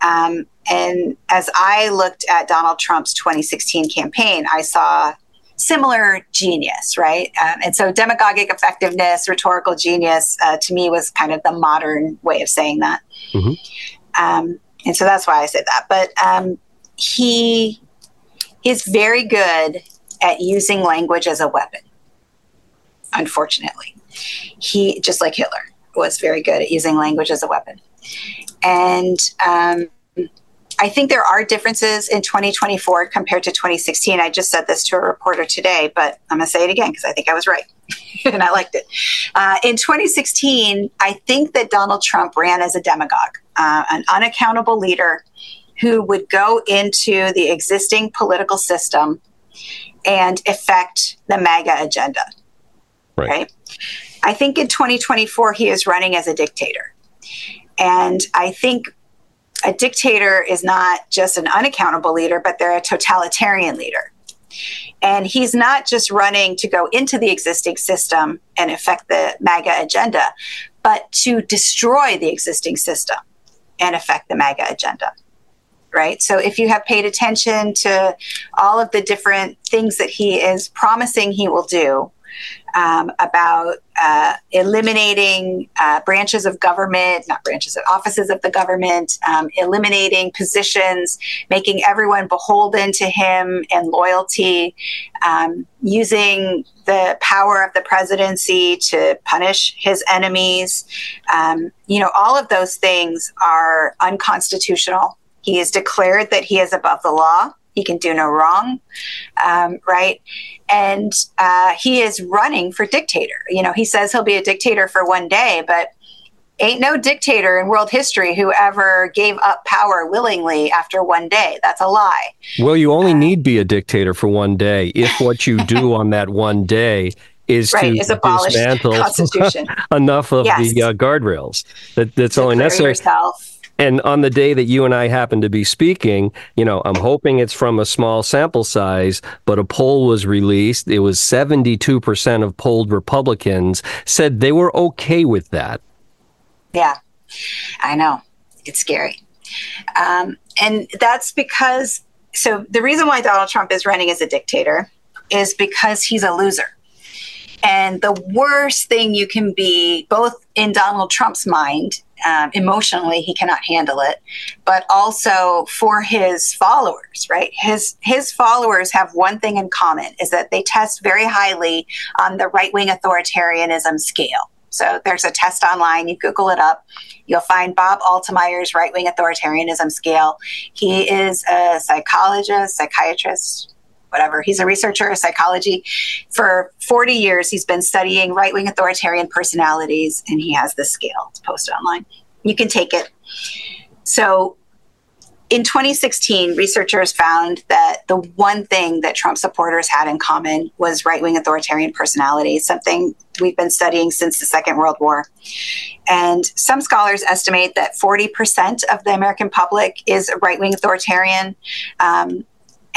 Um, and as I looked at Donald Trump's 2016 campaign, I saw similar genius, right? Um, and so demagogic effectiveness, rhetorical genius, uh, to me was kind of the modern way of saying that. Mm-hmm. Um, and so that's why I said that. But um, he He's very good at using language as a weapon. Unfortunately, he just like Hitler was very good at using language as a weapon, and um, I think there are differences in 2024 compared to 2016. I just said this to a reporter today, but I'm going to say it again because I think I was right and I liked it. Uh, in 2016, I think that Donald Trump ran as a demagogue, uh, an unaccountable leader who would go into the existing political system and affect the MAGA agenda. Right. right? I think in 2024, he is running as a dictator. And I think a dictator is not just an unaccountable leader, but they're a totalitarian leader. And he's not just running to go into the existing system and affect the MAGA agenda, but to destroy the existing system and affect the MAGA agenda. Right. So if you have paid attention to all of the different things that he is promising he will do, um, about uh, eliminating uh, branches of government, not branches of offices of the government, um, eliminating positions, making everyone beholden to him and loyalty, um, using the power of the presidency to punish his enemies. Um, you know, all of those things are unconstitutional. He has declared that he is above the law. He can do no wrong, um, right? And uh, he is running for dictator. You know, he says he'll be a dictator for one day, but ain't no dictator in world history who ever gave up power willingly after one day. That's a lie. Well, you only uh, need be a dictator for one day if what you do on that one day is right, to is dismantle enough of yes. the uh, guardrails. That, that's Declare only necessary. Yourself and on the day that you and I happen to be speaking, you know, I'm hoping it's from a small sample size, but a poll was released. It was 72% of polled Republicans said they were okay with that. Yeah, I know. It's scary. Um, and that's because, so the reason why Donald Trump is running as a dictator is because he's a loser. And the worst thing you can be, both in Donald Trump's mind um, emotionally he cannot handle it. But also for his followers right? His his followers have one thing in common is that they test very highly on the right-wing authoritarianism scale. So there's a test online. You google it up. You'll find bob altemeyer's right-wing authoritarianism scale. He is a psychologist psychiatrist whatever. He's a researcher of psychology. For 40 years, he's been studying right wing authoritarian personalities, and he has this scale. It's posted online. You can take it. So in 2016, researchers found that the one thing that Trump supporters had in common was right wing authoritarian personalities, something we've been studying since the Second World War. And some scholars estimate that 40% of the American public is right wing authoritarian. Um,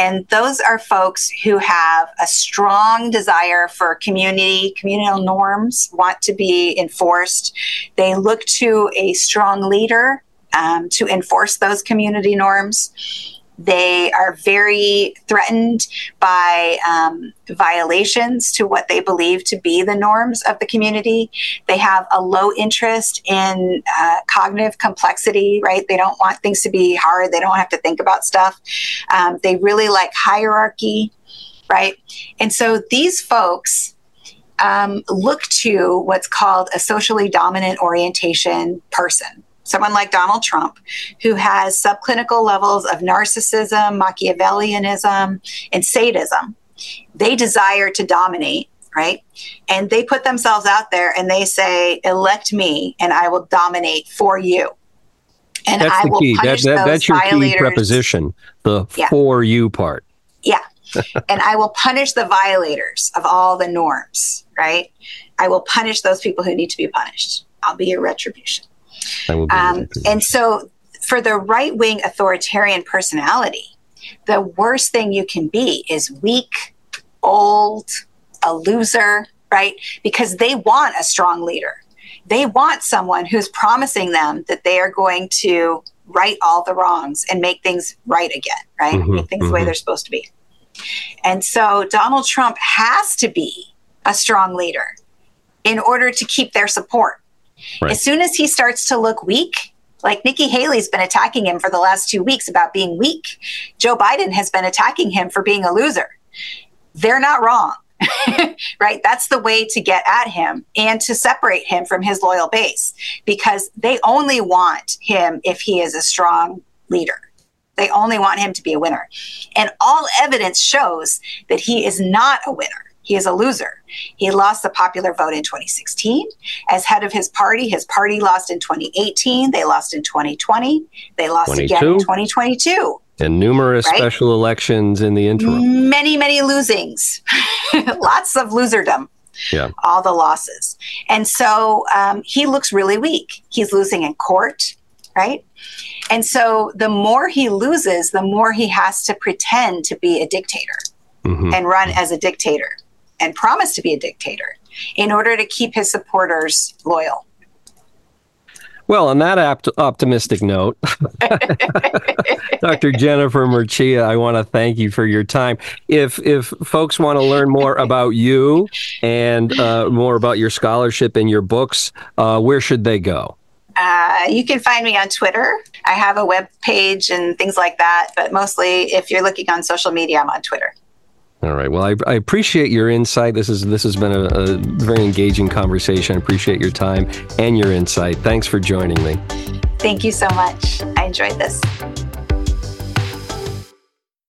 and those are folks who have a strong desire for community, communal norms, want to be enforced. They look to a strong leader um, to enforce those community norms. They are very threatened by um, violations to what they believe to be the norms of the community. They have a low interest in uh, cognitive complexity, right? They don't want things to be hard, they don't have to think about stuff. Um, they really like hierarchy, right? And so these folks. Um, look to what's called a socially dominant orientation person someone like Donald Trump, who has subclinical levels of narcissism, Machiavellianism, and sadism. They desire to dominate, right? And they put themselves out there and they say, elect me and I will dominate for you. And that's I will key. punish that, that, those that's your violators. key preposition, the yeah. for you part. Yeah. and I will punish the violators of all the norms, right? I will punish those people who need to be punished. I'll be your retribution. Um, and so, for the right wing authoritarian personality, the worst thing you can be is weak, old, a loser, right? Because they want a strong leader. They want someone who's promising them that they are going to right all the wrongs and make things right again, right? Mm-hmm, make things mm-hmm. the way mm-hmm. they're supposed to be. And so Donald Trump has to be a strong leader in order to keep their support. Right. As soon as he starts to look weak, Like Nikki Haley's been attacking him for the last two weeks about being weak. Joe Biden has been attacking him for being a loser. They're not wrong. right? That's the way to get at him and to separate him from his loyal base because they only want him if he is a strong leader. They only want him to be a winner. And all evidence shows that he is not a winner. He is a loser. He lost the popular vote in 2016. As head of his party, his party lost in 2018. They lost in 2020. They lost 22. again in 2022. And numerous right? special elections in the interim. Many, many losings. Lots of loserdom. Yeah. All the losses. And so um, he looks really weak. He's losing in court, right? And so the more he loses, the more he has to pretend to be a dictator mm-hmm. and run as a dictator and promise to be a dictator in order to keep his supporters loyal. Well, on that apt- optimistic note, Dr. Jennifer Mercieca, I want to thank you for your time. If if folks want to learn more about you and uh, more about your scholarship and your books, uh, where should they go? Uh, you can find me on Twitter. I have a web page and things like that, but mostly if you're looking on social media, I'm on Twitter. All right. Well, I, I, appreciate your insight. This is this has been a, a very engaging conversation. I appreciate your time and your insight. Thanks for joining me. Thank you so much. I enjoyed this.